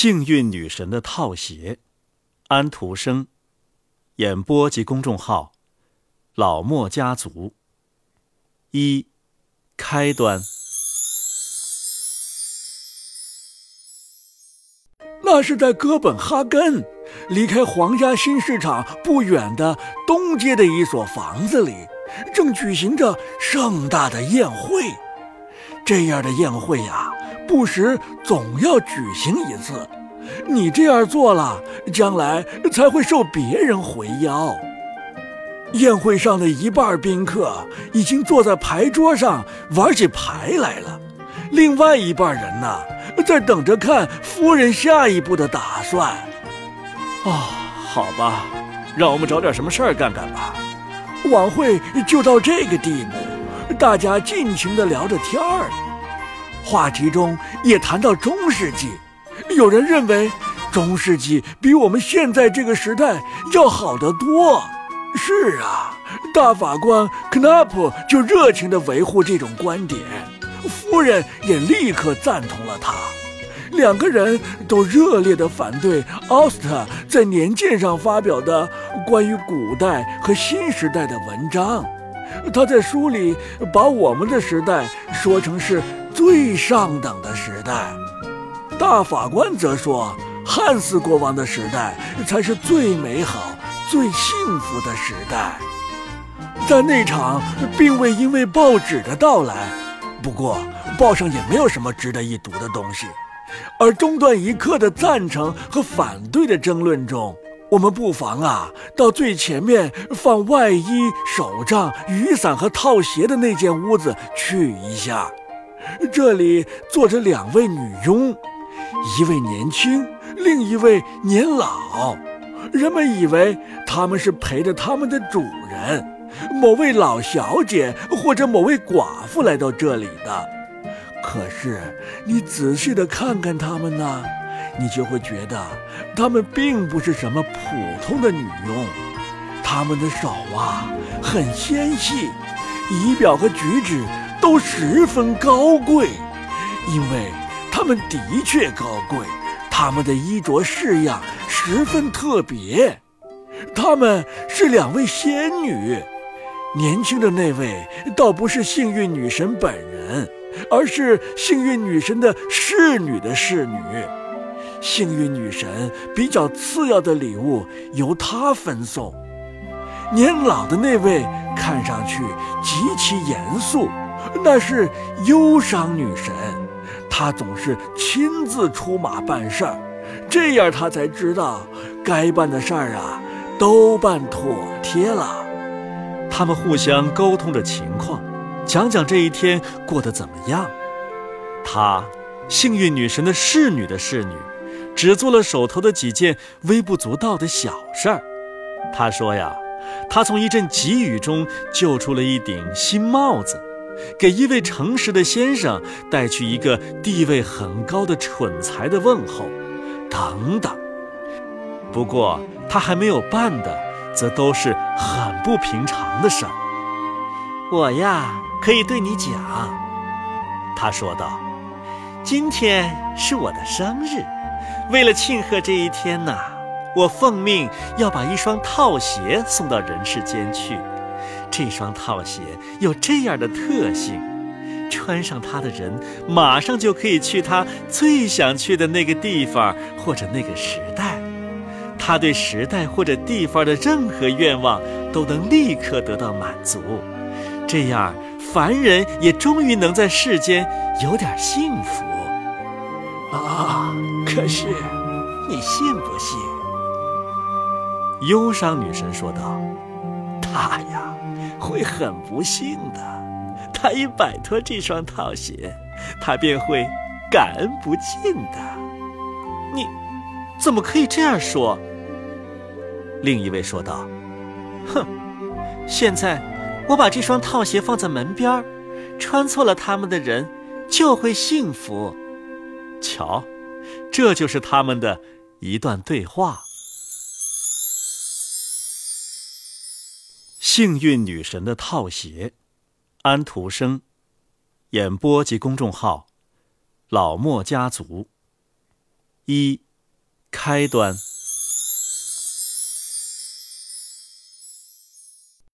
幸运女神的套鞋，安徒生。演播及公众号：老莫家族。一，开端。那是在哥本哈根，离开皇家新市场不远的东街的一所房子里，正举行着盛大的宴会。这样的宴会呀。不时总要举行一次，你这样做了，将来才会受别人回邀。宴会上的一半宾客已经坐在牌桌上玩起牌来了，另外一半人呢，在等着看夫人下一步的打算。啊，好吧，让我们找点什么事儿干干吧。晚会就到这个地步，大家尽情地聊着天儿。话题中也谈到中世纪，有人认为中世纪比我们现在这个时代要好得多。是啊，大法官克纳普就热情地维护这种观点，夫人也立刻赞同了他。两个人都热烈地反对奥斯特在年鉴上发表的关于古代和新时代的文章。他在书里把我们的时代说成是。最上等的时代，大法官则说，汉斯国王的时代才是最美好、最幸福的时代。在那场并未因为报纸的到来，不过报上也没有什么值得一读的东西。而中断一刻的赞成和反对的争论中，我们不妨啊，到最前面放外衣、手杖、雨伞和套鞋的那间屋子去一下。这里坐着两位女佣，一位年轻，另一位年老。人们以为他们是陪着他们的主人，某位老小姐或者某位寡妇来到这里的。可是你仔细的看看他们呢，你就会觉得他们并不是什么普通的女佣。他们的手啊，很纤细，仪表和举止。都十分高贵，因为他们的确高贵，他们的衣着式样十分特别。他们是两位仙女，年轻的那位倒不是幸运女神本人，而是幸运女神的侍女的侍女。幸运女神比较次要的礼物由她分送。年老的那位看上去极其严肃。那是忧伤女神，她总是亲自出马办事儿，这样她才知道该办的事儿啊都办妥帖了。他们互相沟通着情况，讲讲这一天过得怎么样。她，幸运女神的侍女的侍女，只做了手头的几件微不足道的小事儿。她说呀，她从一阵急雨中救出了一顶新帽子。给一位诚实的先生带去一个地位很高的蠢材的问候，等等。不过他还没有办的，则都是很不平常的事儿。我呀，可以对你讲，他说道：“今天是我的生日，为了庆贺这一天呐，我奉命要把一双套鞋送到人世间去。”这双套鞋有这样的特性，穿上它的人马上就可以去他最想去的那个地方或者那个时代。他对时代或者地方的任何愿望都能立刻得到满足，这样凡人也终于能在世间有点幸福。啊！可是，你信不信？忧伤女神说道：“他呀。”会很不幸的，他一摆脱这双套鞋，他便会感恩不尽的。你怎么可以这样说？另一位说道：“哼，现在我把这双套鞋放在门边穿错了他们的人就会幸福。瞧，这就是他们的一段对话。”幸运女神的套鞋，安徒生。演播及公众号：老莫家族。一开端。